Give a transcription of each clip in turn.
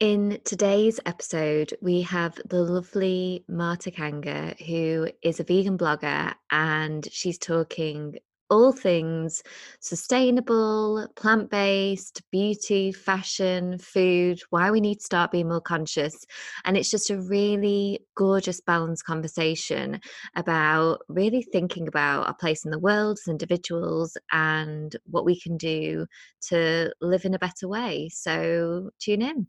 In today's episode, we have the lovely Marta Canga, who is a vegan blogger, and she's talking all things sustainable, plant based, beauty, fashion, food, why we need to start being more conscious. And it's just a really gorgeous, balanced conversation about really thinking about our place in the world as individuals and what we can do to live in a better way. So tune in.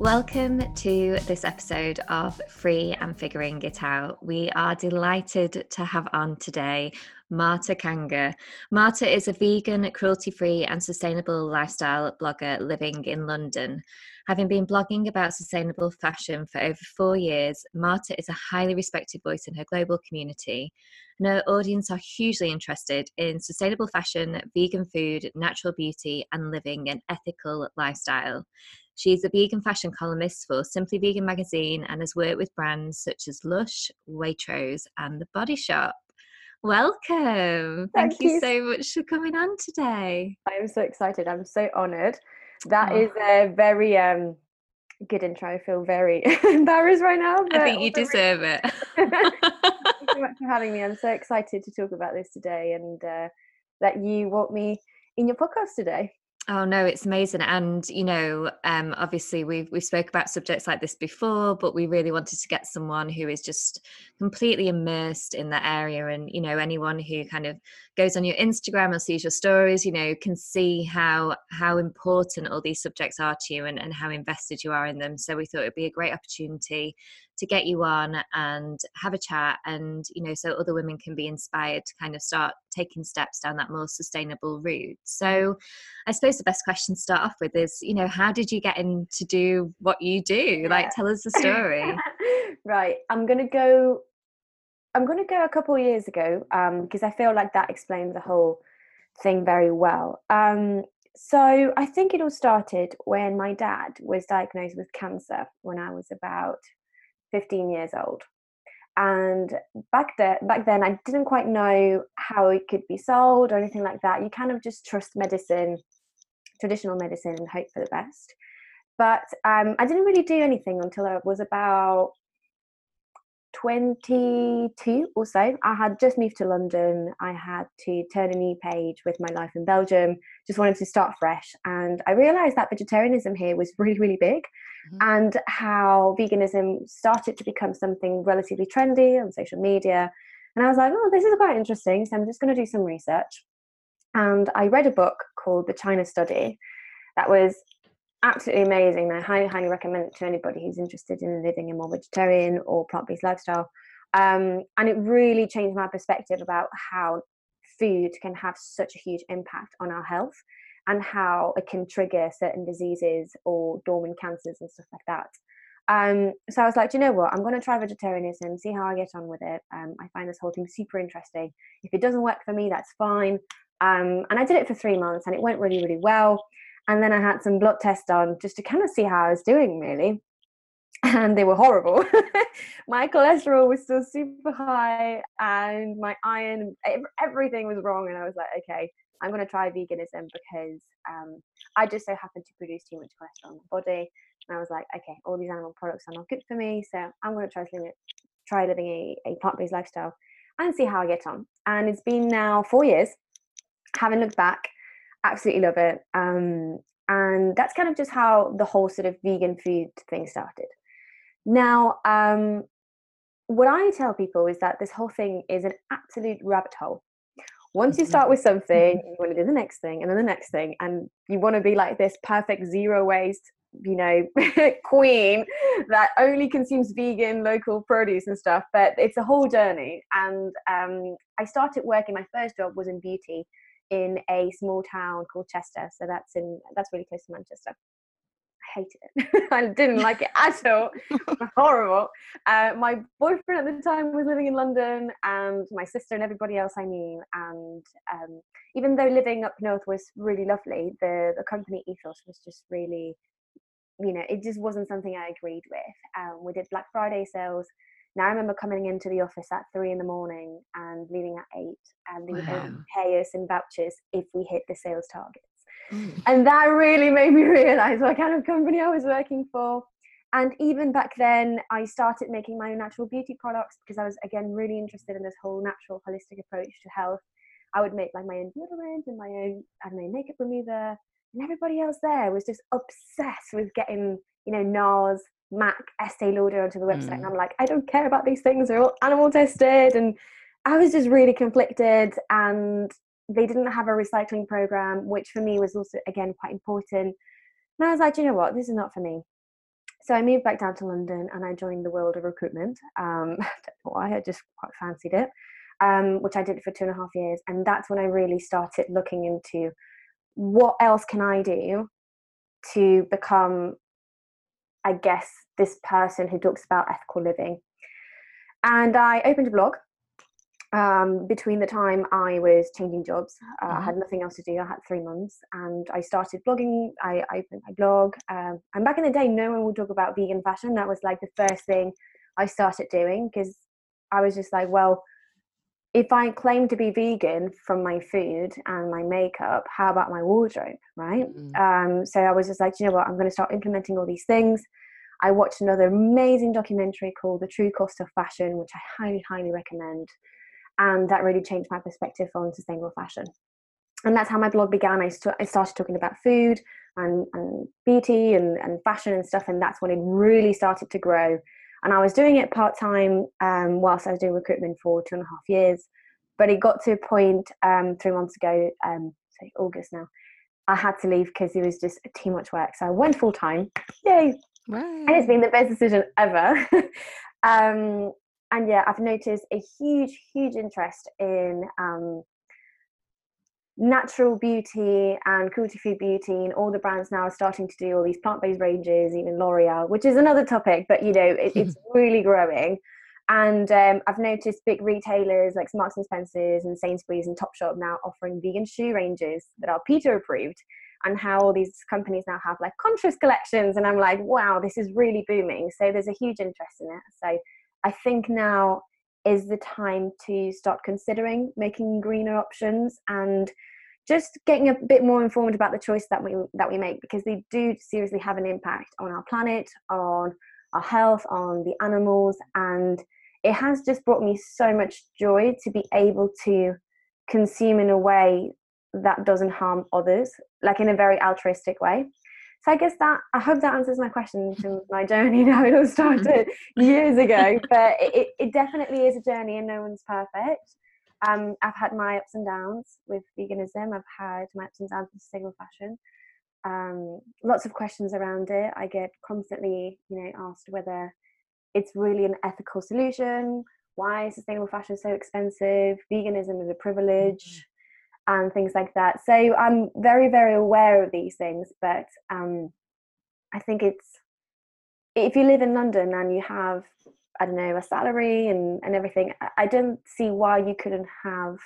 Welcome to this episode of Free and Figuring It Out. We are delighted to have on today Marta Canga. Marta is a vegan, cruelty free, and sustainable lifestyle blogger living in London. Having been blogging about sustainable fashion for over four years, Marta is a highly respected voice in her global community. And her audience are hugely interested in sustainable fashion, vegan food, natural beauty, and living an ethical lifestyle. She's a vegan fashion columnist for Simply Vegan magazine and has worked with brands such as Lush, Waitrose, and The Body Shop. Welcome. Thank, Thank you, you, so much for coming on today. I'm so excited. I'm so honored. That oh. is a very um, good intro. I feel very embarrassed right now. I think you deserve really- it. Thank you so much for having me. I'm so excited to talk about this today and uh, that you want me in your podcast today. Oh no, it's amazing, and you know, um, obviously we've we've spoke about subjects like this before, but we really wanted to get someone who is just completely immersed in that area, and you know, anyone who kind of goes on your Instagram or sees your stories, you know, can see how how important all these subjects are to you and, and how invested you are in them. So we thought it'd be a great opportunity to get you on and have a chat and you know so other women can be inspired to kind of start taking steps down that more sustainable route. So i suppose the best question to start off with is you know how did you get in to do what you do? Yeah. like tell us the story. Right i'm gonna go i'm gonna go a couple of years ago because um, i feel like that explains the whole thing very well. Um, so I think it all started when my dad was diagnosed with cancer when I was about 15 years old and back then back then i didn't quite know how it could be sold or anything like that. You kind of just trust medicine traditional medicine and hope for the best. But um, i didn't really do anything until i was about 22 or so. I had just moved to London. I had to turn a new page with my life in Belgium, just wanted to start fresh. And I realized that vegetarianism here was really, really big mm-hmm. and how veganism started to become something relatively trendy on social media. And I was like, oh, this is quite interesting. So I'm just going to do some research. And I read a book called The China Study that was absolutely amazing. I highly, highly recommend it to anybody who's interested in living a more vegetarian or plant based lifestyle. Um, and it really changed my perspective about how food can have such a huge impact on our health and how it can trigger certain diseases or dormant cancers and stuff like that. Um, so I was like, you know what? I'm going to try vegetarianism, see how I get on with it. Um, I find this whole thing super interesting. If it doesn't work for me, that's fine. Um, and I did it for three months and it went really, really well. And then I had some blood tests done just to kind of see how I was doing, really. And they were horrible. my cholesterol was still super high, and my iron, everything was wrong. And I was like, okay, I'm going to try veganism because um, I just so happened to produce too much cholesterol in my body. And I was like, okay, all these animal products are not good for me, so I'm going to try living, try living a, a plant-based lifestyle and see how I get on. And it's been now four years. Haven't looked back absolutely love it. Um, and that's kind of just how the whole sort of vegan food thing started. Now, um, what I tell people is that this whole thing is an absolute rabbit hole. Once you start with something, you want to do the next thing and then the next thing, and you want to be like this perfect zero waste, you know, queen that only consumes vegan local produce and stuff. But it's a whole journey. And um, I started working. My first job was in beauty, in a small town called Chester. So that's in that's really close to Manchester. I hated it. I didn't like it at all. Horrible. Uh, my boyfriend at the time was living in London, and my sister and everybody else I knew. And um, even though living up north was really lovely, the the company ethos was just really, you know, it just wasn't something I agreed with. Um, we did Black Friday sales. Now I remember coming into the office at three in the morning and leaving at eight, and they would wow. pay us in vouchers if we hit the sales targets. Mm. And that really made me realize what kind of company I was working for. And even back then, I started making my own natural beauty products because I was, again, really interested in this whole natural, holistic approach to health. I would make like my own deodorant and my own, and my makeup remover. And everybody else there was just obsessed with getting, you know, NARS, MAC, Estee Lauder onto the website. Mm. And I'm like, I don't care about these things. They're all animal tested. And I was just really conflicted. And they didn't have a recycling program, which for me was also again quite important. And I was like, you know what, this is not for me. So I moved back down to London and I joined the world of recruitment. Um, I don't know why, I just quite fancied it, um, which I did for two and a half years. And that's when I really started looking into what else can I do to become, I guess, this person who talks about ethical living. And I opened a blog um, between the time I was changing jobs, uh, mm-hmm. I had nothing else to do. I had three months, and I started blogging. I, I opened my blog, um, and back in the day, no one would talk about vegan fashion. That was like the first thing I started doing because I was just like, well, if I claim to be vegan from my food and my makeup, how about my wardrobe, right? Mm-hmm. Um, so I was just like, you know what, I'm going to start implementing all these things. I watched another amazing documentary called The True Cost of Fashion, which I highly, highly recommend and that really changed my perspective on sustainable fashion and that's how my blog began I, st- I started talking about food and, and beauty and, and fashion and stuff and that's when it really started to grow and i was doing it part-time um, whilst i was doing recruitment for two and a half years. But it got to a point um, three months ago um, say august now i had to leave because it was just too much work. So i went full-time. Yay! Right. and it's been the best decision ever. Um, and yeah, I've noticed a huge, huge interest in um, natural beauty and cruelty free beauty, and all the brands now are starting to do all these plant based ranges, even L'Oreal, which is another topic, but you know, it, it's really growing. And um, I've noticed big retailers like Marks and Spencers and Sainsbury's and Topshop now offering vegan shoe ranges that are PETA approved, and how all these companies now have like conscious collections. And I'm like, wow, this is really booming. So there's a huge interest in it. So I think now is the time to start considering making greener options and just getting a bit more informed about the choice that we that we make because they do seriously have an impact on our planet, on our health, on the animals, and it has just brought me so much joy to be able to consume in a way that doesn't harm others, like in a very altruistic way so I guess that I hope that answers my question to my journey now. It all started years ago, but it, it definitely is a journey and no one's perfect. Um, I've had my ups and downs with veganism. I've had my ups and downs with sustainable fashion. Um, lots of questions around it. I get constantly, you know, asked whether it's really an ethical solution. Why is sustainable fashion so expensive? Veganism is a privilege. And things like that. So I'm very, very aware of these things, but um, I think it's if you live in London and you have, I don't know, a salary and, and everything, I don't see why you couldn't have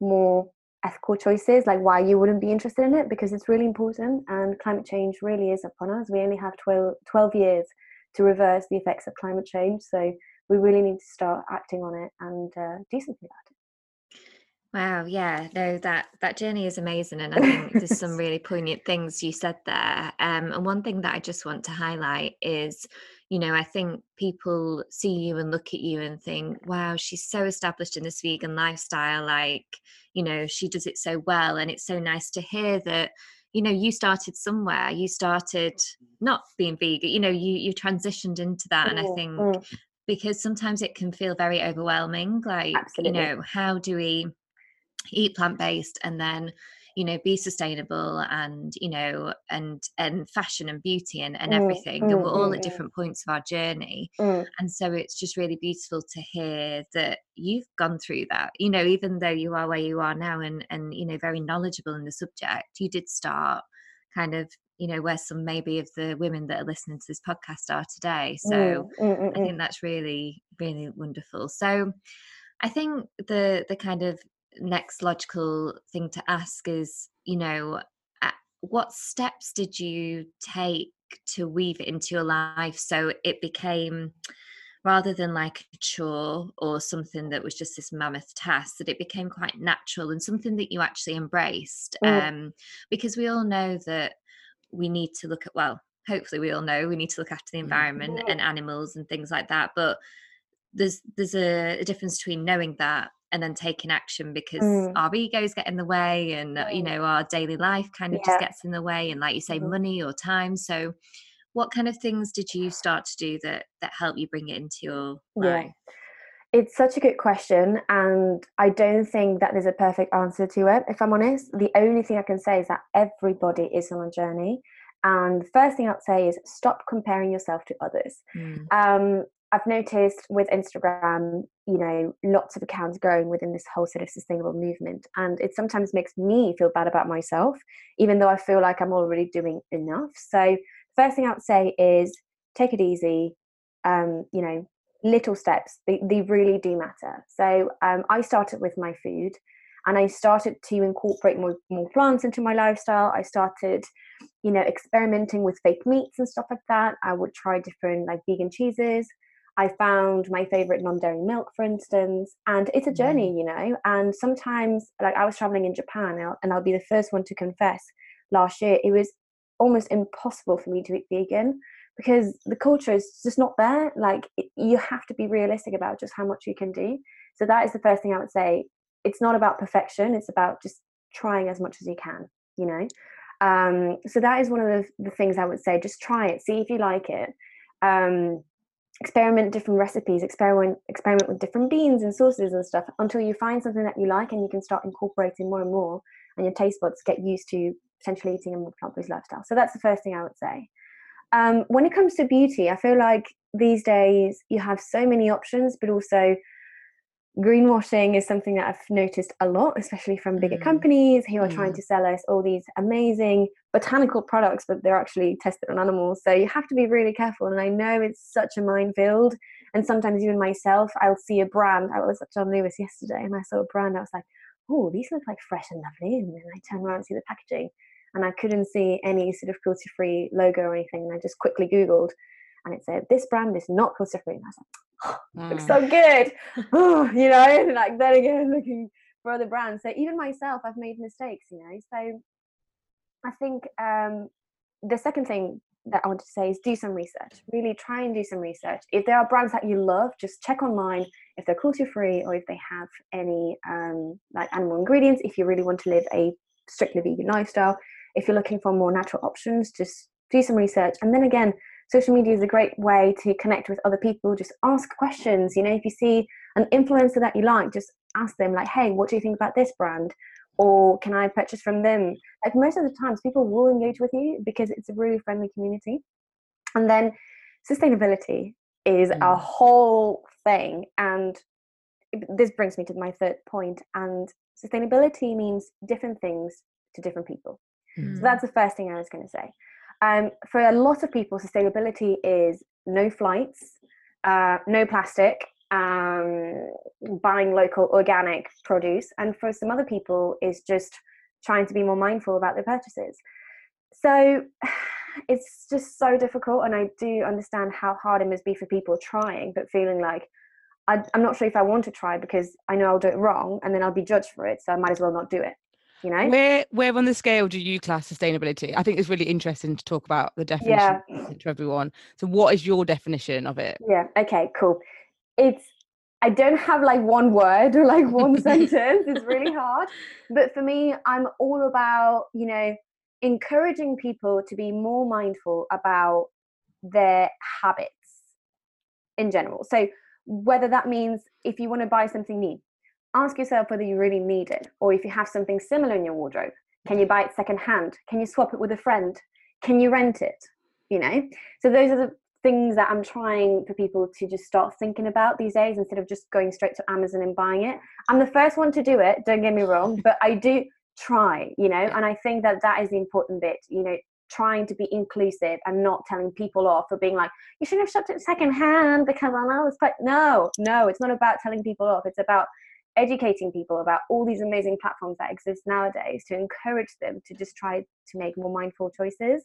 more ethical choices, like why you wouldn't be interested in it, because it's really important and climate change really is upon us. We only have 12, 12 years to reverse the effects of climate change. So we really need to start acting on it and uh, do something about it. Wow, yeah, no, that that journey is amazing, and I think there's some really poignant things you said there. Um, and one thing that I just want to highlight is, you know, I think people see you and look at you and think, "Wow, she's so established in this vegan lifestyle. Like, you know, she does it so well." And it's so nice to hear that, you know, you started somewhere. You started not being vegan. You know, you you transitioned into that, and I think mm. because sometimes it can feel very overwhelming. Like, Absolutely. you know, how do we eat plant based and then you know be sustainable and you know and and fashion and beauty and, and mm, everything mm, and we're all mm, at different points of our journey. Mm. and so it's just really beautiful to hear that you've gone through that. You know even though you are where you are now and and you know very knowledgeable in the subject you did start kind of you know where some maybe of the women that are listening to this podcast are today. So mm, mm, mm, i think mm. that's really really wonderful. So i think the the kind of next logical thing to ask is you know what steps did you take to weave it into your life so it became rather than like a chore or something that was just this mammoth task that it became quite natural and something that you actually embraced mm. um, because we all know that we need to look at well hopefully we all know we need to look after the environment mm. and animals and things like that but there's there's a, a difference between knowing that and then taking action because mm. our egos get in the way and mm. you know our daily life kind of yeah. just gets in the way and like you say mm. money or time so what kind of things did you start to do that that help you bring it into your life yeah. It's such a good question, and I don't think that there's a perfect answer to it. If I'm honest, the only thing I can say is that everybody is on a journey. And the first thing I'd say is stop comparing yourself to others. Mm. Um, I've noticed with Instagram, you know, lots of accounts growing within this whole sort of sustainable movement. And it sometimes makes me feel bad about myself, even though I feel like I'm already doing enough. So, first thing I would say is take it easy. Um, you know, little steps, they, they really do matter. So, um, I started with my food and I started to incorporate more, more plants into my lifestyle. I started, you know, experimenting with fake meats and stuff like that. I would try different like vegan cheeses. I found my favorite non dairy milk, for instance, and it's a journey, mm. you know. And sometimes, like, I was traveling in Japan, and I'll be the first one to confess last year, it was almost impossible for me to eat vegan because the culture is just not there. Like, it, you have to be realistic about just how much you can do. So, that is the first thing I would say. It's not about perfection, it's about just trying as much as you can, you know. Um, so, that is one of the, the things I would say. Just try it, see if you like it. Um, experiment different recipes experiment experiment with different beans and sauces and stuff until you find something that you like and you can start incorporating more and more and your taste buds get used to potentially eating a more plant-based lifestyle. So that's the first thing i would say. Um, when it comes to beauty i feel like these days you have so many options but also greenwashing is something that I've noticed a lot, especially from bigger mm. companies who are mm. trying to sell us all these amazing botanical products, but they're actually tested on animals. So you have to be really careful. And I know it's such a minefield. And sometimes even myself, I'll see a brand. I was at John Lewis yesterday and I saw a brand. I was like, oh, these look like fresh and lovely. And then I turn around and see the packaging and I couldn't see any sort of cruelty free logo or anything. And I just quickly Googled and it said, this brand is not cruelty free. And I was like, mm. looks so good you know like then again looking for other brands so even myself i've made mistakes you know so i think um the second thing that I wanted to say is do some research. Really try and do some research. If there are brands that you love, just check online if they're cruelty free or if they have any um, like animal ingredients. If you really want to live a strictly vegan lifestyle, if you're looking for more natural options, just do some research. And then again, social media is a great way to connect with other people just ask questions you know if you see an influencer that you like just ask them like hey what do you think about this brand? Or can i purchase from them? Like most of the times people will engage with you because it's a really friendly community. And then sustainability is mm. a whole thing and this brings me to my third point and sustainability means different things to different people. Mm. so that's the first thing i was going to say um, for a lot of people, sustainability is no flights, uh, no plastic, um, buying local organic produce, and for some other people, is just trying to be more mindful about their purchases. So it's just so difficult, and I do understand how hard it must be for people trying, but feeling like I, am not sure if I want to try because I know I'll do it wrong, and then I'll be judged for it, so I might as well not do it you know? Where where on the scale do you class sustainability? I think it's really interesting to talk about the definition yeah. to everyone. So what is your definition of it? Yeah okay cool. It's i don't have like one word or like one sentence. It's really hard. But for me i'm all about you know encouraging people to be more mindful about their habits in general. So whether that means if you want to buy something new ask yourself whether you really need it or if you have something similar in your wardrobe can you buy it secondhand? Can you swap it with a friend? Can you rent it? You know? So those are the things that i'm trying for people to just start thinking about these days instead of just going straight to amazon and buying it. I'm the first one to do it don't get me wrong but i do try you know? And i think that that is the important bit you know trying to be inclusive and not telling people off for being like you shouldn't have shopped it second hand because I know it's quite no no it's not about telling people off it's about educating people about all these amazing platforms that exist nowadays to encourage them to just try to make more mindful choices.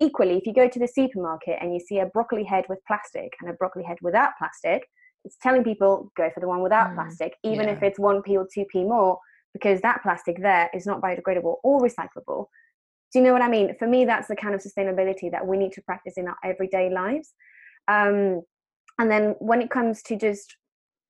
Equally if you go to the supermarket and you see a broccoli head with plastic and a broccoli head without plastic it's telling people go for the one without mm, plastic even yeah. if it's 1p or 2p more because that plastic there is not biodegradable or recyclable. Do you know what i mean? For me that's the kind of sustainability that we need to practice in our everyday lives. Um, and then when it comes to just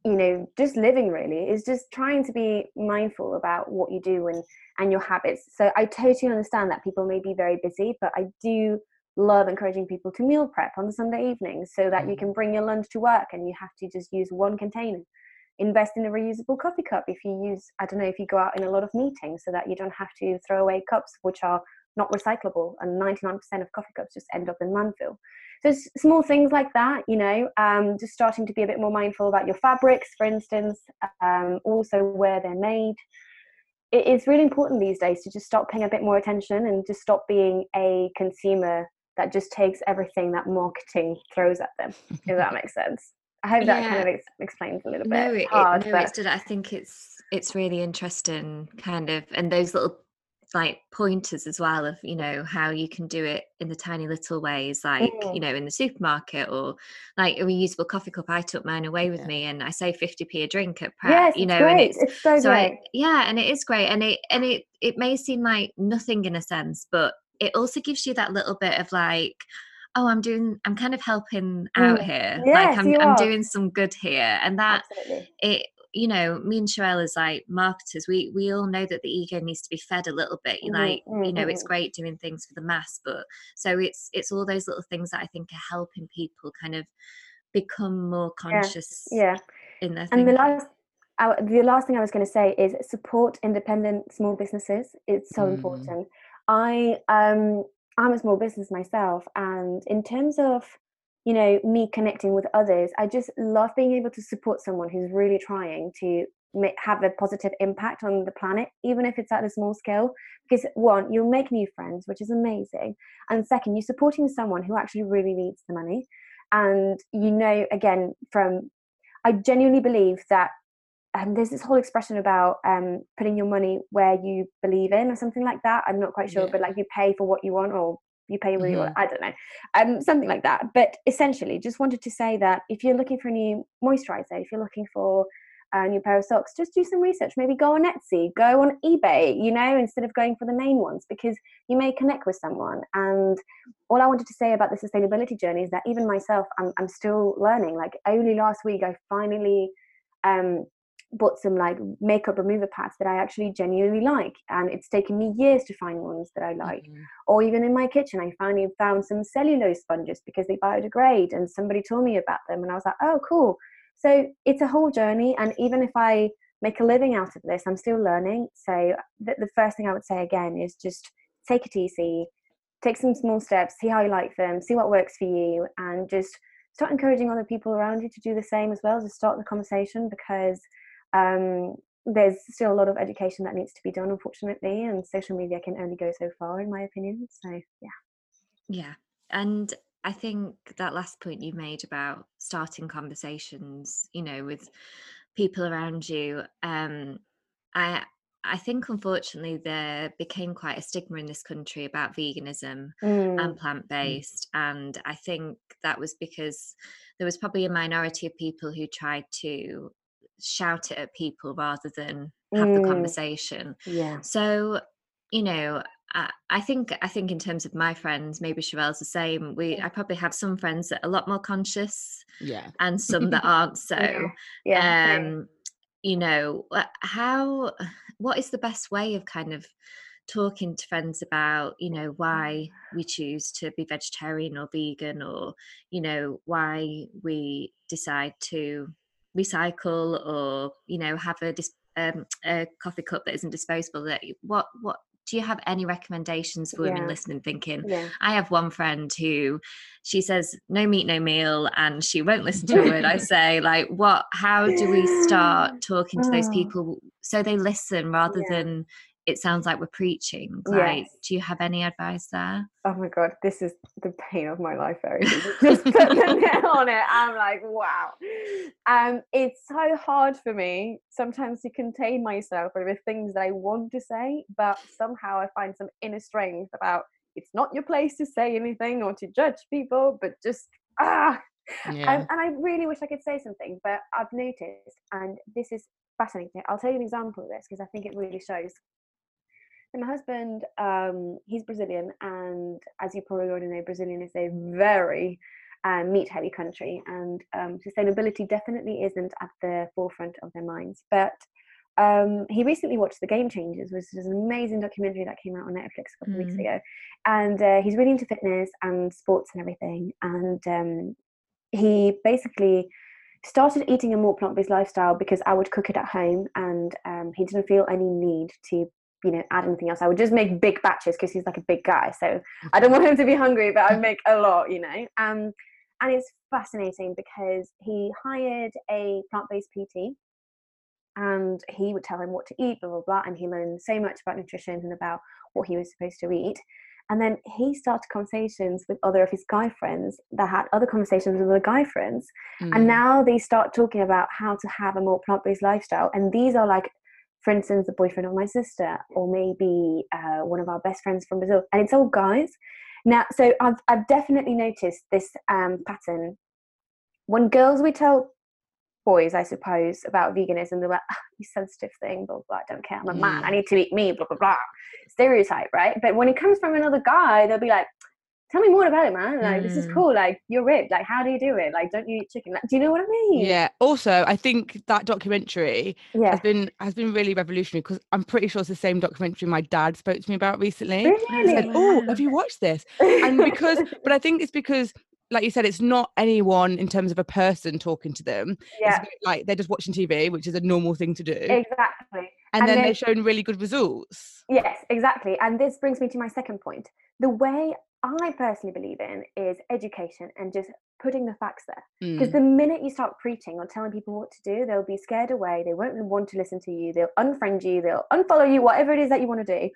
you know just living really is just trying to be mindful about what you do and and your habits. So i totally understand that people may be very busy but i do love encouraging people to meal prep on the sunday evenings so that you mm. can bring your lunch to work and you have to just use one container. Invest in a reusable coffee cup if you use i don't know if you go out in a lot of meetings so that you don't have to throw away cups which are not recyclable and 99% of coffee cups just end up in landfill so small things like that you know um, just starting to be a bit more mindful about your fabrics for instance um, also where they're made. It is really important these days to just stop paying a bit more attention and just stop being a consumer that just takes everything that marketing throws at them if that makes sense. I hope that yeah. kind of ex- explains a little bit. no, it, hard, no, but... i think it's it's really interesting kind of and those little like pointers as well of you know how you can do it in the tiny little ways like mm. you know in the supermarket or like a reusable coffee cup i took mine away with yeah. me and i say 50p a drink at Pret yes, you know great. and it's, it's so, so great I, yeah and it is great and it and it it may seem like nothing in a sense but it also gives you that little bit of like oh i'm doing i'm kind of helping out mm. here yes, like i'm, I'm doing some good here and that Absolutely. it you know, me and Sherelle as like marketers, we we all know that the ego needs to be fed a little bit. Mm-hmm, like, mm-hmm. you know, it's mm-hmm. great doing things for the mass, but so it's it's all those little things that I think are helping people kind of become more conscious. Yeah. yeah. In their and the last uh, the last thing I was going to say is support independent small businesses. It's so mm. important. I um I'm a small business myself, and in terms of you know me connecting with others i just love being able to support someone who's really trying to make, have a positive impact on the planet even if it's at a small scale because one you'll make new friends which is amazing and second you're supporting someone who actually really needs the money and you know again from i genuinely believe that um, there's this whole expression about um, putting your money where you believe in or something like that i'm not quite sure yeah. but like you pay for what you want or you pay really mm-hmm. I don't know, um, something like that. But essentially, just wanted to say that if you're looking for a new moisturizer, if you're looking for a new pair of socks, just do some research. Maybe go on Etsy, go on eBay, you know, instead of going for the main ones, because you may connect with someone. And all I wanted to say about the sustainability journey is that even myself, I'm, I'm still learning. Like only last week, I finally um, bought some like makeup remover pads that I actually genuinely like. And it's taken me years to find ones that I like. Mm-hmm. Or even in my kitchen, I finally found some cellulose sponges because they biodegrade and somebody told me about them. And I was like, oh, cool. So it's a whole journey. And even if I make a living out of this, I'm still learning. So the, the first thing I would say again is just take it easy, take some small steps, see how you like them, see what works for you, and just start encouraging other people around you to do the same as well to start the conversation because um, there's still a lot of education that needs to be done, unfortunately, and social media can only go so far, in my opinion. So, yeah. Yeah. And I think that last point you made about starting conversations, you know, with people around you, um, I I think unfortunately there became quite a stigma in this country about veganism mm. and plant based, mm. and I think that was because there was probably a minority of people who tried to shout it at people rather than have mm. the conversation. Yeah. So, you know, I, I, think I think in terms of my friends, maybe Sherelle's the same. We I probably have some friends that are a lot more conscious, yeah, and some that aren't so. yeah. yeah um, you know, how what is the best way of kind of talking to friends about you know why we choose to be vegetarian or vegan or you know why we decide to recycle or you know have a, um, a coffee cup that isn't disposable that what what do you have any recommendations for women yeah. listening thinking yeah. i have one friend who she says no meat no meal and she won't listen to a word i say like what how do we start talking to those oh. people so they listen rather yeah. than it sounds like we're preaching. Like, yes. do you have any advice there? Oh my god, this is the pain of my life, Very Just put the nail on it. I'm like, wow. Um, it's so hard for me sometimes to contain myself over things that I want to say, but somehow I find some inner strength about it's not your place to say anything or to judge people, but just ah. Yeah. Um, and I really wish I could say something, but I've noticed, and this is fascinating. I'll tell you an example of this because I think it really shows my husband, um, he's Brazilian, and as you probably already know, Brazilian is a very um, meat heavy country, and um, sustainability definitely isn't at the forefront of their minds. But um, he recently watched The Game Changers, which is an amazing documentary that came out on Netflix a couple mm. of weeks mm. ago. And uh, he's really into fitness and sports and everything. And um, he basically started eating a more plant-based lifestyle because I would cook it at home, and um, he didn't feel any need to you know add anything else i would just make big batches because he's like a big guy so i don't want him to be hungry but i make a lot you know um and it's fascinating because he hired a plant-based pt and he would tell him what to eat blah blah blah and he learned so much about nutrition and about what he was supposed to eat and then he started conversations with other of his guy friends that had other conversations with other guy friends mm. and now they start talking about how to have a more plant-based lifestyle and these are like for instance, the boyfriend of my sister, or maybe uh, one of our best friends from Brazil, and it's all guys. Now, so I've I've definitely noticed this um, pattern. When girls we tell boys, I suppose, about veganism, they're like, oh, you sensitive thing, blah, blah, I don't care, I'm a mm. man, I need to eat me, blah, blah, blah. Stereotype, right? But when it comes from another guy, they'll be like, tell me more about it, man. Like, mm. this is mm. cool. Like, you're ripped. Like, how do you do it? Like, don't you eat chicken? Like, do you know what I mean? Yeah. Also, I think that documentary yeah. has been has been really revolutionary because I'm pretty sure it's the same documentary my dad spoke to me about recently. Really? Said, oh, have you watched this? And because, but I think it's because like you said, it's not anyone in terms of a person talking to them. Yeah. like they're just watching TV, which is a normal thing to do. Exactly. And, and then, then they're showing really good results. Yes, exactly. And this brings me to my second point. The way I personally believe in is education and just putting the facts there. Because mm. the minute you start preaching or telling people what to do, they'll be scared away. They won't want to listen to you. They'll unfriend you. They'll unfollow you, whatever it is that you want to do.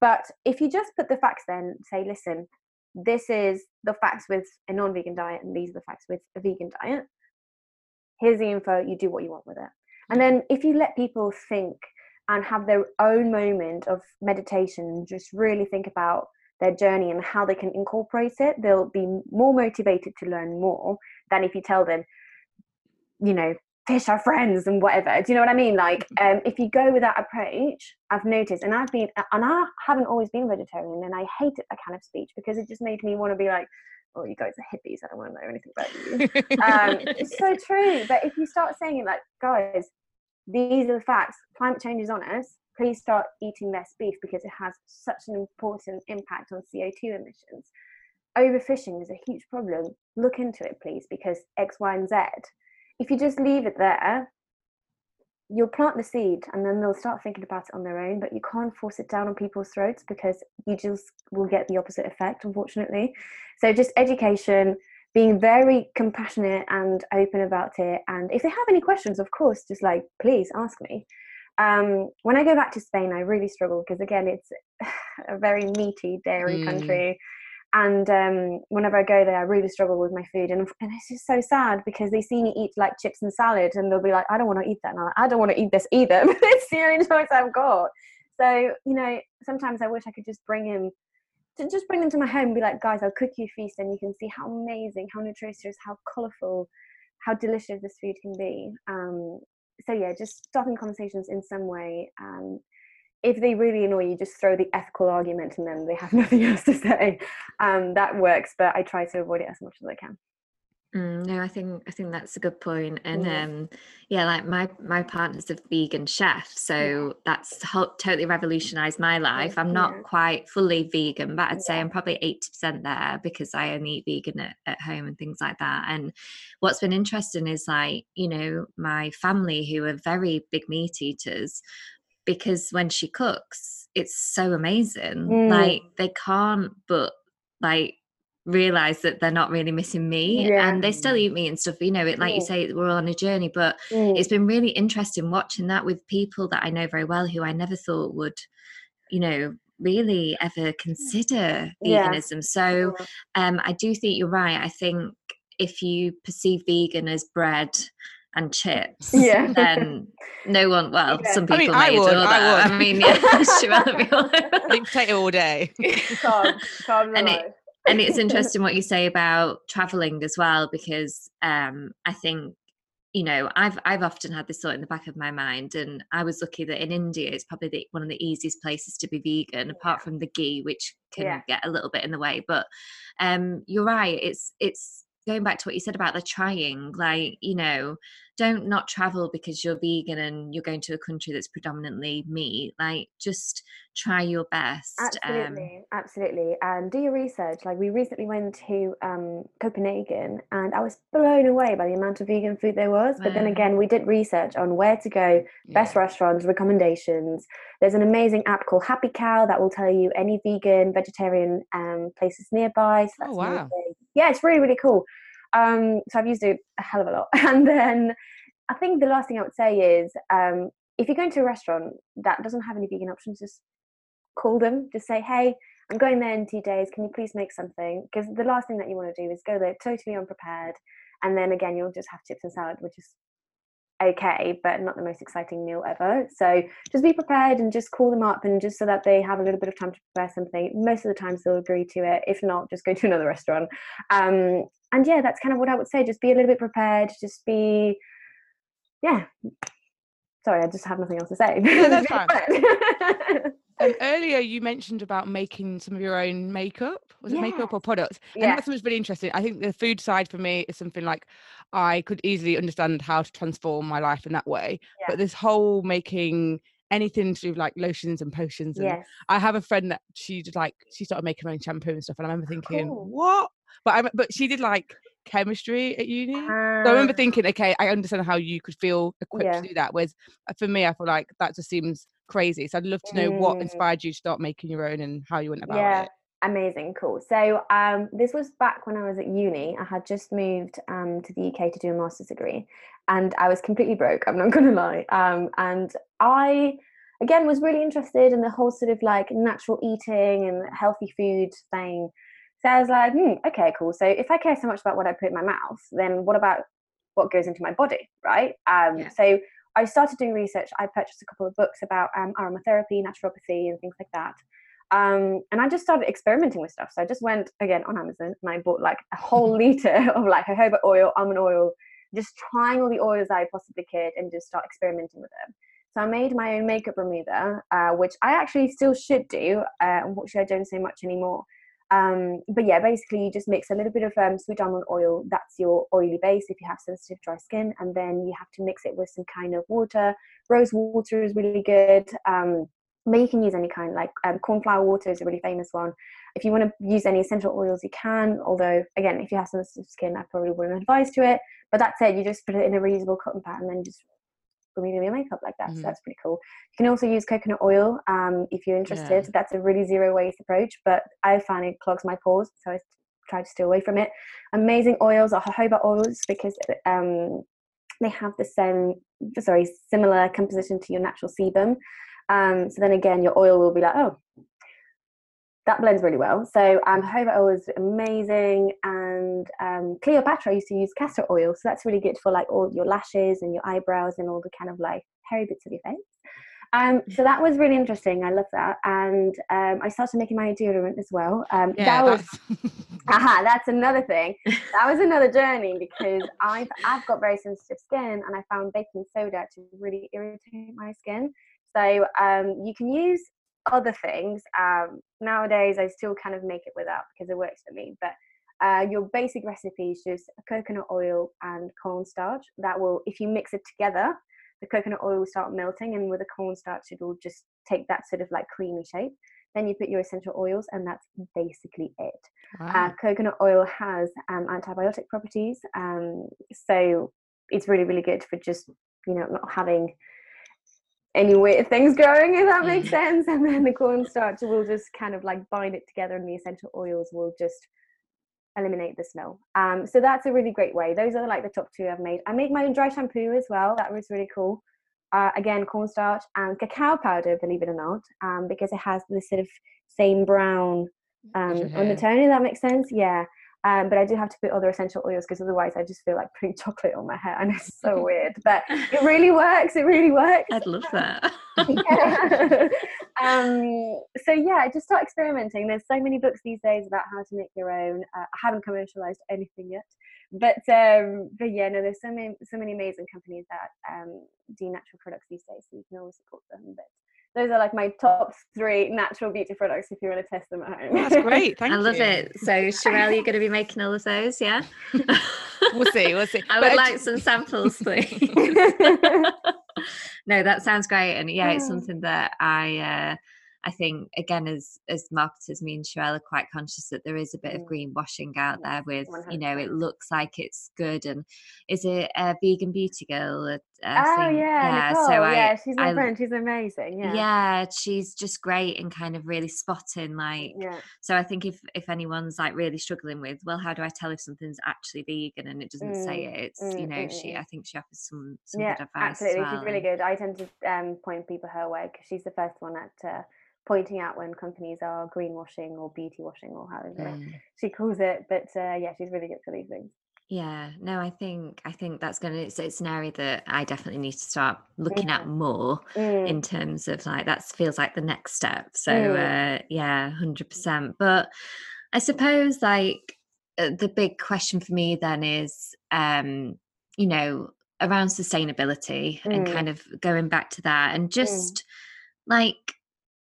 But if you just put the facts then, say, listen, this is the facts with a non vegan diet, and these are the facts with a vegan diet. Here's the info. You do what you want with it. And then if you let people think and have their own moment of meditation, just really think about their journey and how they can incorporate it, they'll be more motivated to learn more than if you tell them, you know, fish are friends and whatever. Do you know what I mean? Like, mm-hmm. um, if you go with that approach, I've noticed, and I've been, and I haven't always been vegetarian, and I hated that kind of speech because it just made me want to be like, oh, you guys are hippies. I don't want to know anything about you. um, it's so true. But if you start saying it like, guys, these are the facts. Climate change is on us please start eating less beef because it has such an important impact on CO2 emissions. Overfishing is a huge problem. Look into it, please, because X, Y, and Z. If you just leave it there, you'll plant the seed and then they'll start thinking about it on their own, but you can't force it down on people's throats because you just will get the opposite effect, unfortunately. So, just education, being very compassionate and open about it. And if they have any questions, of course, just like, please ask me. Um, when I go back to Spain, I really struggle because again, it's a very meaty dairy mm. country. And um, whenever I go there, I really struggle with my food, and, and it's just so sad because they see me eat like chips and salad, and they'll be like, "I don't want to eat that," and I'm like, "I don't want to eat this either." but it's the only choice I've got. So you know, sometimes I wish I could just bring him to just bring them to my home and be like, guys, I'll cook you a feast and you can see how amazing, how nutritious, how colourful, how delicious this food can be. Um, so yeah, just stopping conversations in some way. Um, if they really annoy you, just throw the ethical argument and then they have nothing else to say. Um, that works, but I try to avoid it as much as I can. Mm, no, I think I think that's a good point, and yeah. um, yeah, like my my partner's a vegan chef, so yeah. that's ho- totally revolutionized my life. I'm not yeah. quite fully vegan, but I'd say I'm probably eighty percent there because I only eat vegan at, at home and things like that. And what's been interesting is like you know my family who are very big meat eaters, because when she cooks, it's so amazing. Mm. Like they can't but like realize that they're not really missing me yeah. and they still eat me and stuff you know it like you say we're on a journey but mm. it's been really interesting watching that with people that i know very well who i never thought would you know, really ever consider veganism. Yeah. So um, I do think you're right. I think if you perceive vegan as bread and chips, yeah. then no one. Well, yeah. some people I mean, may I would, adore that. I, I mean, yeah, she potato all day. Calm, calm and it, and it's interesting what you say about traveling as well because um, I think you know I've I've often had this thought in the back of my mind, and I was lucky that in India it's probably the, one of the easiest places to be vegan, yeah. apart from the ghee, which can yeah. get a little bit in the way. But um, you're right; it's it's going back to what you said about the trying like you know don't not travel because you're vegan and you're going to a country that's predominantly meat like just try your best um absolutely um, absolutely and do your research like we recently went to um, copenhagen and i was blown away by the amount of vegan food there was but then again we did research on where to go best yeah. restaurants recommendations there's an amazing app called happy cow that will tell you any vegan vegetarian um, places nearby so oh, wow. yeah it's really really cool um, so I've used it a hell of a lot. And then I think the last thing I would say is um, if you're going to a restaurant that doesn't have any vegan options, just call them. Just say, hey, I'm going there in two days. Can you please make something? Because the last thing that you want to do is go there totally unprepared. And then again, you'll just have chips and salad, which is okay, but not the most exciting meal ever. So just be prepared and just call them up and just so that they have a little bit of time to prepare something. Most of the times they'll agree to it. If not, just go to another restaurant. Um, and yeah, that's kind of what I would say. Just be a little bit prepared. Just be, yeah. Sorry, I just have nothing else to say. That's fine. um, earlier, you mentioned about making some of your own makeup. Was yeah. it makeup or products? And yeah. that was really interesting. I think the food side for me is something like I could easily understand how to transform my life in that way. Yeah. But this whole making anything to do with like lotions and potions. And yes. I have a friend that she did like she started making her own shampoo and stuff, and I remember thinking, cool. what? But I but she did like chemistry at uni. Uh, so I remember ah. thinking, okay, I understand how you could feel equipped yeah. to do that. Whereas for me, I feel like that just seems crazy. So I'd love to know mm. what inspired you to start making your own and how you went about it. yeah. it. Amazing, cool. So um, this was back when I was at uni. I had just moved um, to the UK to do a master's degree, and I was completely broke. I'm not going to lie. Um, and I, again, was really interested in the whole sort of like natural eating and healthy food thing. So I was like, hmm, okay, cool. So if I care so much about what I put in my mouth, then what about what goes into my body, right? Um, yeah. So I started doing research. I purchased a couple of books about um, aromatherapy, naturopathy, and things like that. Um, and I just started experimenting with stuff. So I just went again on Amazon and I bought like a whole liter of like jojoba oil, almond oil, just trying all the oils I possibly could and just start experimenting with them. So I made my own makeup remover, uh, which I actually still should do. Uh, unfortunately, I don't say much anymore um, but yeah, basically you just mix a little bit of um, sweet almond oil. That's your oily base if you have sensitive dry skin, and then you have to mix it with some kind of water. Rose water is really good. Um, but you can use any kind, like um, cornflower water is a really famous one. If you want to use any essential oils, you can. Although, again, if you have sensitive skin, I probably wouldn't advise to it. But that's it. You just put it in a reusable cotton pad and then just removing your makeup like that. Mm-hmm. So that's pretty cool. You can also use coconut oil um, if you're interested. Yeah. That's a really zero waste approach, but I find it clogs my pores, so I try to stay away from it. Amazing oils are jojoba oils because um, they have the same, sorry, similar composition to your natural sebum. Um, so then again, your oil will be like, oh, that blends really well. So um, jojoba oil is amazing, and um, Cleopatra used to use castor oil, so that's really good for like all your lashes and your eyebrows and all the kind of like hairy bits of your face. Um, so that was really interesting. I love that, and um, I started making my own deodorant as well. Um, yeah, that was, aha, that's another thing. That was another journey because I've I've got very sensitive skin, and I found baking soda to really irritate my skin. So um, you can use other things. Um, nowadays, I still kind of make it without because it works for me. But uh, your basic recipe is just coconut oil and cornstarch. That will, if you mix it together, the coconut oil will start melting, and with the cornstarch, it will just take that sort of like creamy shape. Then you put your essential oils, and that's basically it. Uh, wow. Uh, coconut oil has um, antibiotic properties, um, so it's really, really good for just you know not having any weird things growing, if that makes mm. sense. And then the cornstarch will just kind of like bind it together, and the essential oils will just eliminate the smell. Um, so that's a really great way. Those are like the top two I've made. I made my own dry shampoo as well. That was really cool. uh, again cornstarch and cacao powder, believe it or not, um, because it has the sort of same brown um, undertone. If that makes sense, yeah. Um, but I do have to put other essential oils because otherwise I just feel like putting chocolate on my hair. and it's so weird, but it really works. It really works. I'd love that. um, so yeah, just start experimenting. There's so many books these days about how to make your own. Uh, I haven't commercialized anything yet, but um, but yeah, no, there's so many so many amazing companies that um, do natural products these days, so you can always support them. But those are like my top three natural beauty products if you want to test them at home. That's great. Thank I you. love it. So, Sharelle, you're going to be making all of those, yeah? we'll see. We'll see. I But would I like some samples, please. no, that sounds great, and yeah, it's Mm. something that I. Uh, I think again, as as marketers, me and Sharelle are quite conscious that there is a bit of Mm. greenwashing out there with, you know, it looks like it's good, and is it a vegan beauty girl? uh, oh think- yeah, Nicole. so I, yeah, she's my friend. She's amazing. yeah. Yeah. she's just great and kind of really spotting like Yeah. so i think if if anyone's like really struggling with well how do i tell if something's actually vegan and it doesn't say Mm, it it's mm, you know mm, she mm, i think she offers some some Yeah, good advice absolutely. well, She's really good. I tend to um, point people her way because she's the first one at uh, pointing out when companies are greenwashing or beauty washing or however Mm. she calls it. But uh, yeah, she's really good for these things. yeah no i think i think that's gonna it's, it's an area that i definitely need to start looking at more Mm, in terms of like that feels like the next step so Mm. uh yeah 100% but i suppose like uh, the big question for me then is um you know around sustainability and Mm. kind of going back to that and just like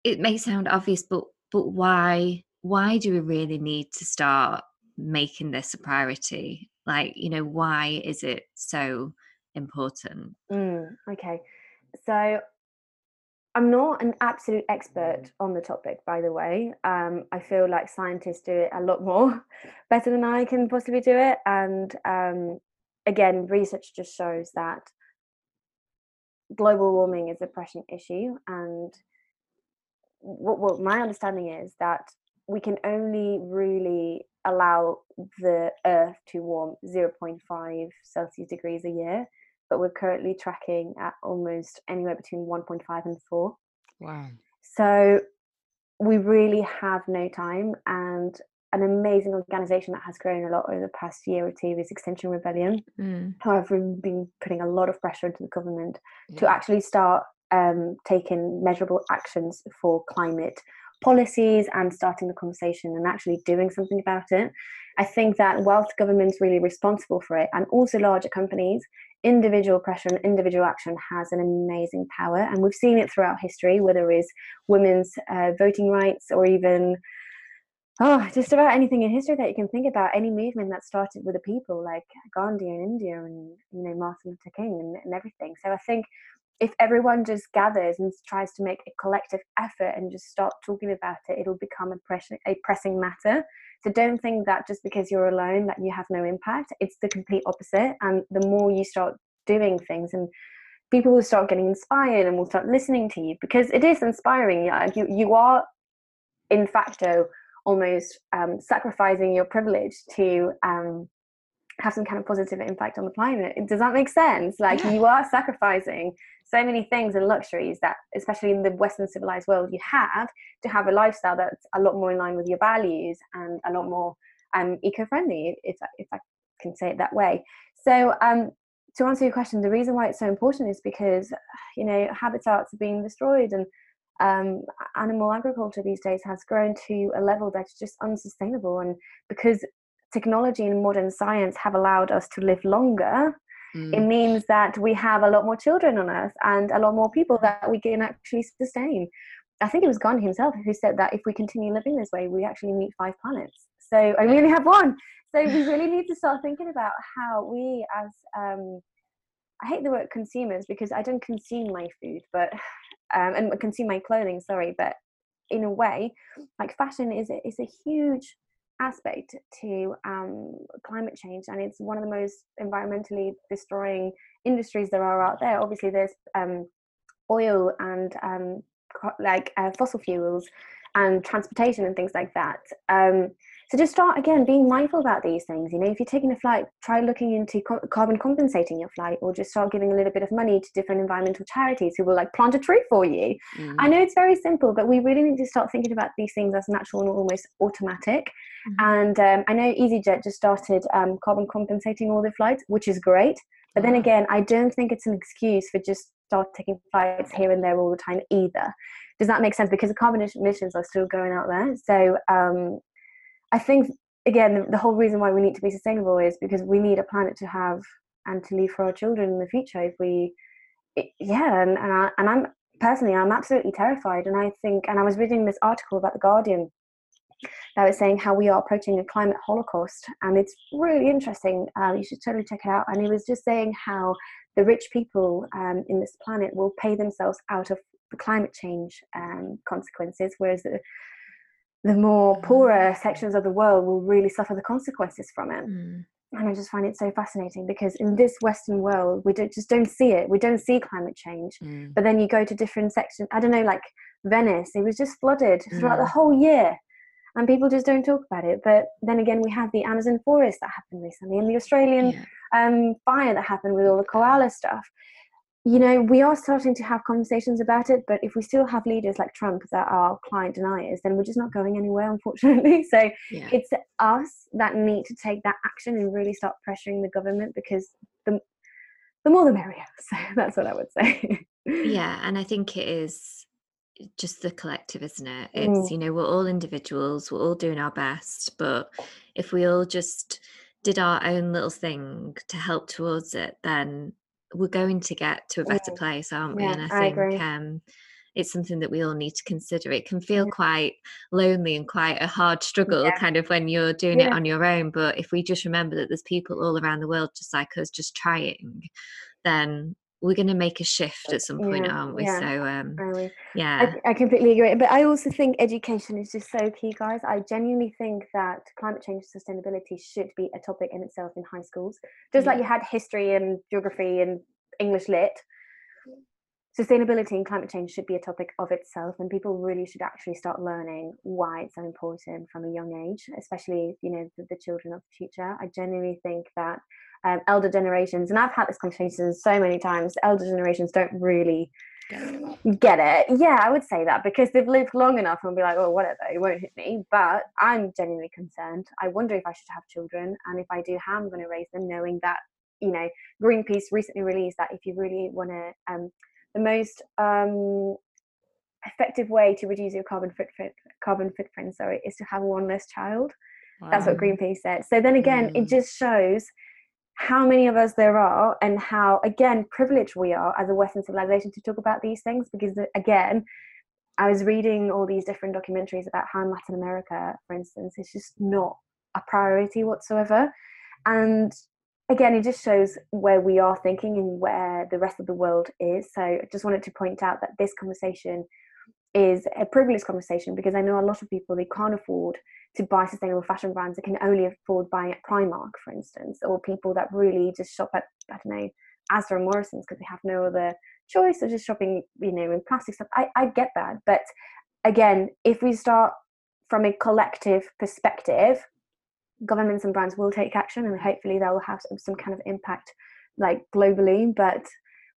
it may sound obvious but but why why do we really need to start making this a priority like you know why is it so important mm, okay. So I'm not an absolute expert on the topic, by the way. Um, I feel like scientists do it a lot more better than I can possibly do it. And um, again, research just shows that global warming is a pressing issue. And what, what my understanding is that we can only really allow the Earth to warm 0.5 Celsius degrees a year, but we're currently tracking at almost anywhere between 1.5 and 4. Wow. So we really have no time. And an amazing organization that has grown a lot over the past year or two is Extinction Rebellion. Mm, However, we've been putting a lot of pressure into the government to actually start um, taking measurable actions for climate policies and starting the conversation and actually doing something about it. I think that whilst government's really responsible for it, and also larger companies, individual pressure and individual action has an amazing power. And we've seen it throughout history, whether it's women's uh, voting rights or even oh, just about anything in history that you can think about. Any movement that started with the people, like Gandhi in India and you know Martin Luther King and, and everything. So I think if everyone just gathers and tries to make a collective effort and just start talking about it, it'll become a pressing a pressing matter. So don't think that just because you're alone that you have no impact. It's the complete opposite. And the more you start doing things and people will start getting inspired and will start listening to you because it is inspiring. Yeah, you you are in facto almost um, sacrificing your privilege to um, have some kind of positive impact on the planet. Does that make sense? Like Yeah. you are sacrificing so many things and luxuries that, especially in the Western civilized world, you have to have a lifestyle that's a lot more in line with your values and a lot more um, eco-friendly, if if I can say it that way. So um, to answer your question, the reason why it's so important is because you know habitats are being destroyed and um, animal agriculture these days has grown to a level that's just unsustainable. And because technology and modern science have allowed us to live longer, it Mm. means that we have a lot more children on Earth and a lot more people that we can actually sustain. I think it was Gandhi himself who said that if we continue living this way, we actually need five planets. So I really have one. So we really need to start thinking about how we, as um, I hate the word consumers because I don't consume my food, but um, and consume my clothing. Sorry, but in a way, like fashion is a, is a huge aspect to um, climate change, and it's one of the most environmentally destroying industries there are out there. Obviously, there's um, oil and um, like uh, fossil fuels and transportation and things like that. So just start again being mindful about these things. You know if you're taking a flight try looking into co- carbon compensating your flight or just start giving a little bit of money to different environmental charities who will like plant a tree for you. Mm. i know it's very simple but we really need to start thinking about these things as natural and almost automatic. Mm. and um, i know easyjet just started um, carbon compensating all their flights which is great. But then again i don't think it's an excuse for just start taking flights here and there all the time either. Does that make sense? Because the carbon emissions are still going out there. So um, I think again the, the whole reason why we need to be sustainable is because we need a planet to have and to leave for our children in the future. If we, it, yeah, and and, I, and I'm personally I'm absolutely terrified, and I think and I was reading this article about the Guardian that was saying how we are approaching a climate holocaust, and it's really interesting. Um, you should totally check it out. And he was just saying how the rich people um, in this planet will pay themselves out of the climate change um, consequences, whereas the the more poorer mm. sections of the world will really suffer the consequences from it. Mm. And I just find it so fascinating because in this Western world, we don't, just don't see it. We don't see climate change. Mm. But then you go to different sections. I don't know, like Venice, it was just flooded throughout the mm. whole year. And people just don't talk about it. But then again, we have the Amazon forest that happened recently and the Australian yeah. um, fire that happened with all the koala stuff you know, we are starting to have conversations about it, but if we still have leaders like Trump that are client deniers, then we're just not going anywhere, unfortunately. So yeah. it's us that need to take that action and really start pressuring the government because the the more the merrier. So that's what I would say. yeah, and I think it is just the collective, isn't it? It's mm. you know we're all individuals, we're all doing our best, but if we all just did our own little thing to help towards it, then we're going to get to a better place, aren't we? Yeah, and I think I um, it's something that we all need to consider. It can feel yeah. quite lonely and quite a hard struggle, kind of when you're doing it on your own. But if we just remember that there's people all around the world just like us, just trying, then we're going to make a shift at some point, yeah, aren't we? Yeah, so, um, really. yeah, I, I, completely agree. But I also think education is just so key, guys. I genuinely think that climate change and sustainability should be a topic in itself in high schools, just yeah. like you had history and geography and English lit. Sustainability and climate change should be a topic of itself, and people really should actually start learning why it's so important from a young age, especially you know the, the children of the future. I genuinely think that um, elder generations, and I've had this conversation so many times, elder generations don't really get it. Yeah, I would say that because they've lived long enough and be like, oh, whatever, it won't hit me. But I'm genuinely concerned. I wonder if I should have children, and if I do, how I'm going to raise them, knowing that you know, Greenpeace recently released that if you really want to, um, the most um, effective way to reduce your carbon footprint, carbon footprint, sorry, is to have one less child. Wow. That's what Greenpeace said. So then again, mm. it just shows how many of us there are and how again privileged we are as a western civilization to talk about these things because again i was reading all these different documentaries about how in latin america for instance it's just not a priority whatsoever and again it just shows where we are thinking and where the rest of the world is so i just wanted to point out that this conversation is a privileged conversation because i know a lot of people they can't afford to buy sustainable fashion brands that can only afford buying at Primark, for instance, or people that really just shop at, I don't know, Asda or Morrison's because they have no other choice or just shopping, you know, in plastic stuff. I, I get that. But again, if we start from a collective perspective, governments and brands will take action and hopefully they'll have some, kind of impact like globally. But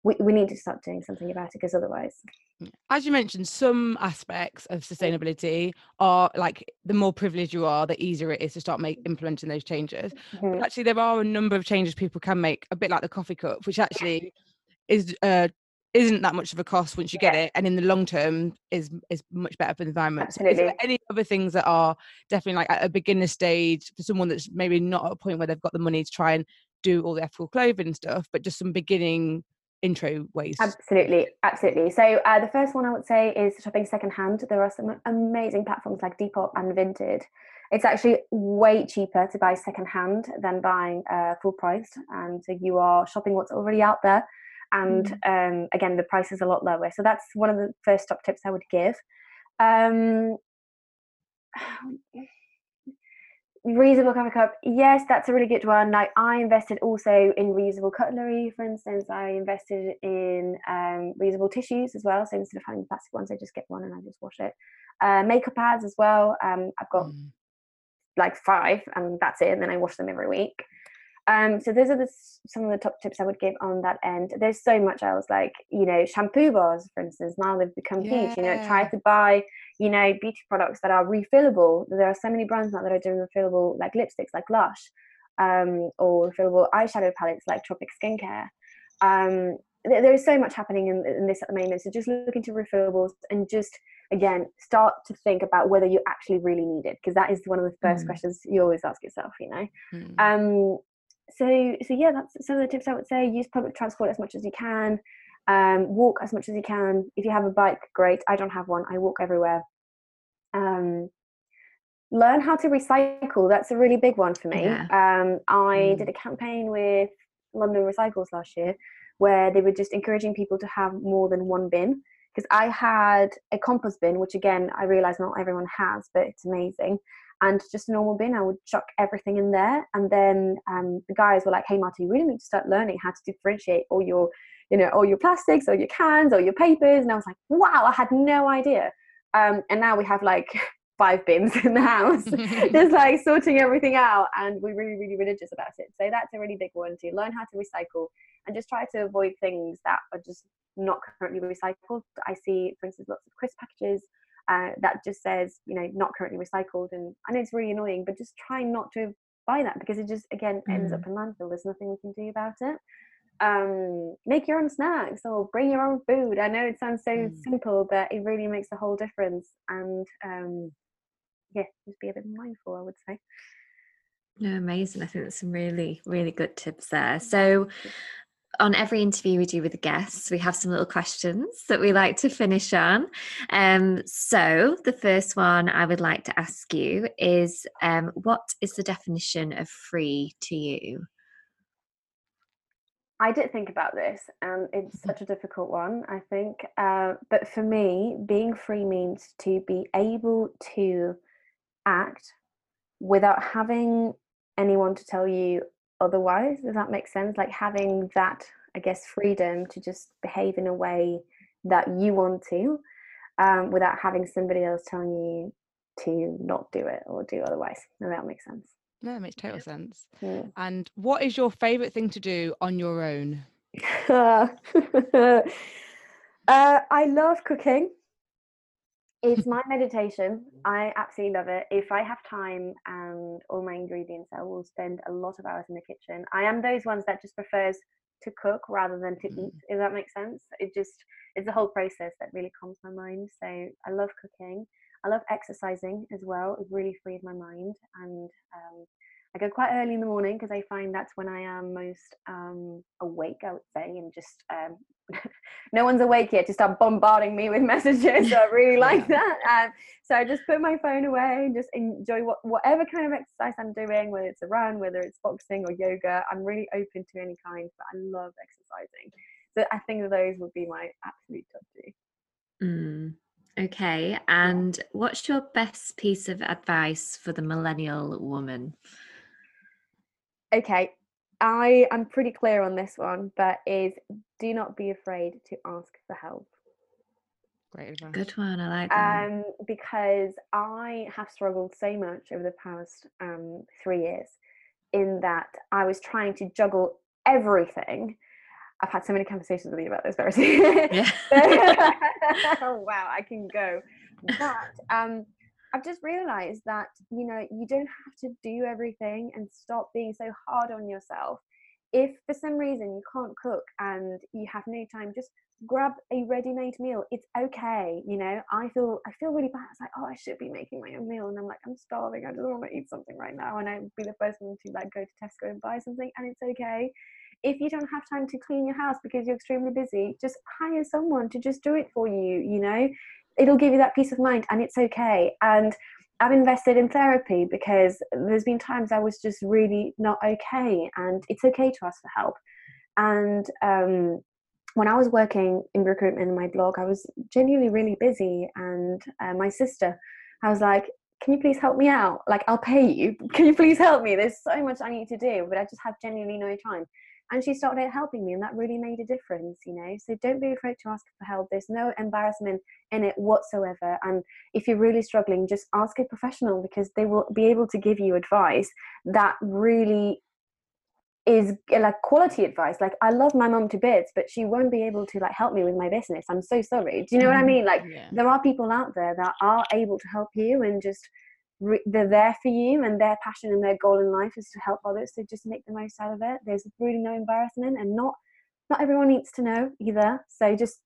we, we need to start doing something about it because otherwise as you mentioned some aspects of sustainability are like the more privileged you are the easier it is to start make implementing those changes mm-hmm. but actually there are a number of changes people can make a bit like the coffee cup which actually is uh isn't that much of a cost once you get it and in the long term is is much better for the environment. Absolutely. So any other things that are definitely like at a beginner stage for someone that's maybe not at a point where they've got the money to try and do all the ethical clothing stuff but just some beginning intro ways? Absolutely absolutely. So uh, the first one i would say is shopping secondhand. There are some amazing platforms like depop and vinted. It's actually way cheaper to buy secondhand than buying uh, full price and so you are shopping what's already out there and mm. um, again the price is a lot lower so that's one of the first top tips i would give um, reusable coffee cup yes that's a really good one like i invested also in reusable cutlery for instance i invested in um, reusable tissues as well so instead of having plastic ones i just get one and i just wash it uh, makeup pads as well um, i've got mm. like five, and that's it. And then I wash them every week. Um, so those are the, some of the top tips I would give on that end. There's so much else, like you know, shampoo bars, for instance. Now they've become yeah. huge. You know, try to buy you know beauty products that are refillable. There are so many brands now that are doing refillable, like lipsticks, like Lush, um, or refillable eyeshadow palettes, like Tropic Skincare. Um, there is so much happening in, in this at the moment. So just look into refillables and just again start to think about whether you actually really need it because that is one of the first mm. questions you always ask yourself. You know. Mm. Um, so so yeah, that's some of the tips I would say. Use public transport as much as you can. Um, walk as much as you can. If you have a bike, great. I don't have one. I walk everywhere. Um, learn how to recycle. That's a really big one for me. Yeah. Um, I mm. did a campaign with London Recycles last year where they were just encouraging people to have more than one bin because I had a compost bin, which again I realize not everyone has, but it's amazing. And just a normal bin, I would chuck everything in there. And then um, the guys were like, "Hey, Marty, you really need to start learning how to differentiate all your, you know, all your plastics, or your cans, or your papers." And I was like, "Wow, I had no idea." Um, and now we have like five bins in the house, just like sorting everything out. And we're really, really religious about it. So that's a really big one to learn how to recycle and just try to avoid things that are just not currently recycled. I see, for instance, lots of crisp packages uh, that just says, you know, not currently recycled. And I know it's really annoying, but just try not to buy that because it just, again, ends up mm. in landfill. There's nothing we can do about it. Um, make your own snacks or bring your own food. I know it sounds so mm. simple, but it really makes a whole difference. And um, yeah, just be a bit mindful, I would say. No, amazing. I think that's some really, really good tips there. So, on every interview we do with the guests, we have some little questions that we like to finish on. Um, so, the first one I would like to ask you is um, what is the definition of free to you? I did think about this, and it's mm-hmm. such a difficult one, I think. Uh, but for me, being free means to be able to act without having anyone to tell you otherwise does that make sense? Like having that i guess freedom to just behave in a way that you want to um, without having somebody else telling you to not do it or do otherwise. No that makes sense. No that makes total sense. Yeah. and what is your favorite thing to do on your own? Uh, i love cooking it's my meditation. I absolutely love it. If I have time and all my ingredients, I will spend a lot of hours in the kitchen. I am those ones that just prefers to cook rather than to eat, mm. if that makes sense. It just it's the whole process that really calms my mind. So I love cooking. I love exercising as well. It really frees my mind and um, I go quite early in the morning because I find that's when I am most um, awake, I would say, and just um, no one's awake yet to start bombarding me with messages. So I really like that. Um, so I just put my phone away and just enjoy what, whatever kind of exercise I'm doing, whether it's a run, whether it's boxing or yoga. I'm really open to any kind, but I love exercising. So I think those would be my absolute top two. Mm. Okay. And what's your best piece of advice for the millennial woman? Okay, I am pretty clear on this one, but is do not be afraid to ask for help. Great advice. Good one. I like that. Um, because I have struggled so much over the past um, three years in that I was trying to juggle everything. I've had so many conversations with you about this, Verity. Yeah. oh, wow, I can go. But um, I've just realized that, you know, you don't have to do everything and stop being so hard on yourself. If for some reason you can't cook and you have no time, just grab a ready-made meal. It's okay. You know, I feel I feel really bad. It's like, oh, I should be making my own meal. And I'm like, I'm starving. I just want to eat something right now. And I'd be the first one to like go to Tesco and buy something. And it's okay. If you don't have time to clean your house because you're extremely busy, just hire someone to just do it for you, you know it'll give you that peace of mind and it's okay and I've invested in therapy because there's been times I was just really not okay, and it's okay to ask for help. And um, when I was working in recruitment in my blog, I was genuinely really busy, and uh, my sister, I was like, "Can you please help me out? Like, I'll pay you. Can you please help me? There's so much I need to do, but I just have genuinely no time." And she started helping me and that really made a difference you know? So don't be afraid to ask for help. There's no embarrassment in it whatsoever and if you're really struggling just ask a professional because they will be able to give you advice that really is like quality advice. Like i love my mom to bits but she won't be able to like help me with my business. I'm so sorry. Do you know what i mm-hmm. mean? Like yeah. there are people out there that are able to help you and just re- they're there for you and their passion and their goal in life is to help others so just make the most out of it there's really no embarrassment and not not everyone needs to know either so just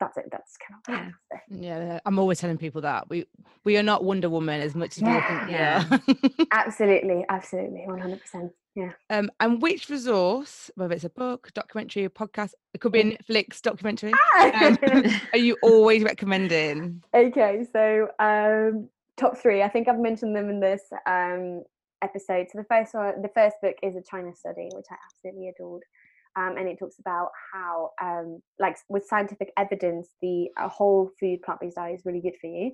that's it that's kind of yeah. yeah i'm always telling people that we we are not wonder woman as much as yeah. think yeah absolutely absolutely 100% yeah um and which resource whether it's a book documentary a podcast it could be a mm. netflix documentary ah! um, are you always recommending okay so um top three. I think I've mentioned them in this um, episode. So the first one, the first book is a China study, which I absolutely adored. Um, and it talks about how, um, like, with scientific evidence, the whole food plant-based diet is really good for you.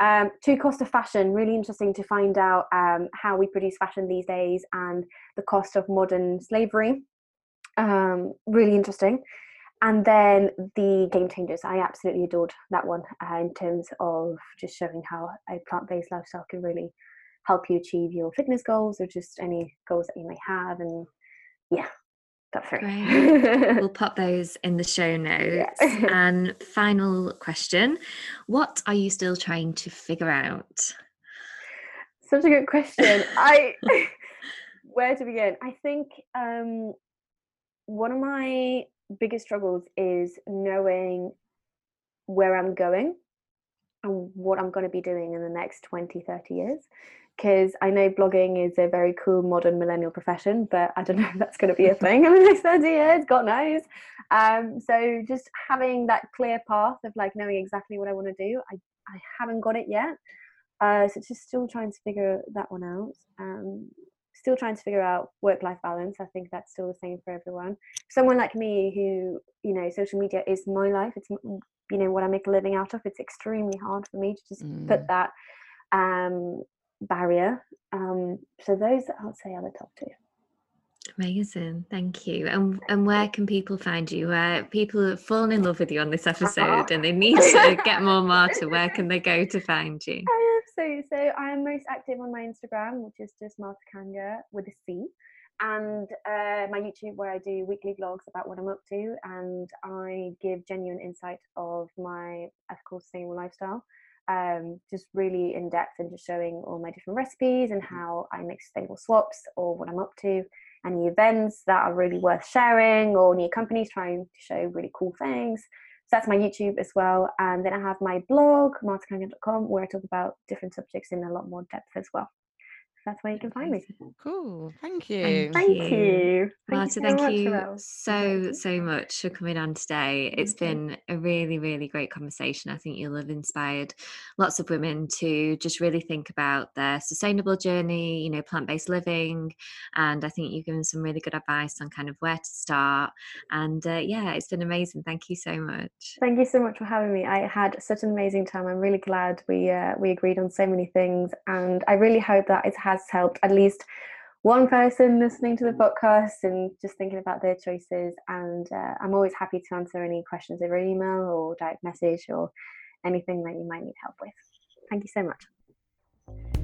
Um, to cost of fashion, really interesting to find out um, how we produce fashion these days and the cost of modern slavery. Um, really interesting and then the game changers i absolutely adored that one uh, in terms of just showing how a plant-based lifestyle can really help you achieve your fitness goals or just any goals that you may have and yeah that's right we'll pop those in the show notes. Yeah. and final question what are you still trying to figure out? Such a good question. I where to begin? I think um one of my biggest struggles is knowing where I'm going and what I'm going to be doing in the next 20, 30 years. Because I know blogging is a very cool modern millennial profession, but I don't know if that's going to be a thing in the next 30 years, God knows. Um, so just having that clear path of like knowing exactly what I want to do, I, I haven't got it yet. Uh, so just still trying to figure that one out. Um, still trying to figure out work life balance. I think that's still the same for everyone. Someone like me who, you know, social media is my life. It's, you know, what I make a living out of. It's extremely hard for me to just mm. put that um, barrier. Um, so those I would say are the top two. Amazing, thank you. And and where can people find you? Where people have fallen in love with you on this episode and they need to get more Marta, where can they go to find you? So so I am most active on my Instagram, which is just Marta Canga with a C, and uh, my YouTube where I do weekly vlogs about what I'm up to, and I give genuine insight of my ethical sustainable lifestyle. Um, just really in depth and just showing all my different recipes and how I make sustainable swaps or what I'm up to, any events that are really worth sharing or new companies trying to show really cool things. That's my YouTube as well. And then I have my blog, martacanga.com, where I talk about different subjects in a lot more depth as well that's where you can find me. Cool. Thank you. Thank, thank you. you. Marta, thank you, thank you so, so much for coming on today. It's been a really, really great conversation. I think you'll have inspired lots of women to just really think about their sustainable journey, you know, plant based living. And I think you've given some really good advice on kind of where to start. And uh, yeah, it's been amazing. Thank you so much. Thank you so much for having me. I had such an amazing time. I'm really glad we uh, we agreed on so many things. And I really hope that it's has has helped at least one person listening to the podcast and just thinking about their choices. And uh, I'm always happy to answer any questions over email or direct message or anything that you might need help with. Thank you so much.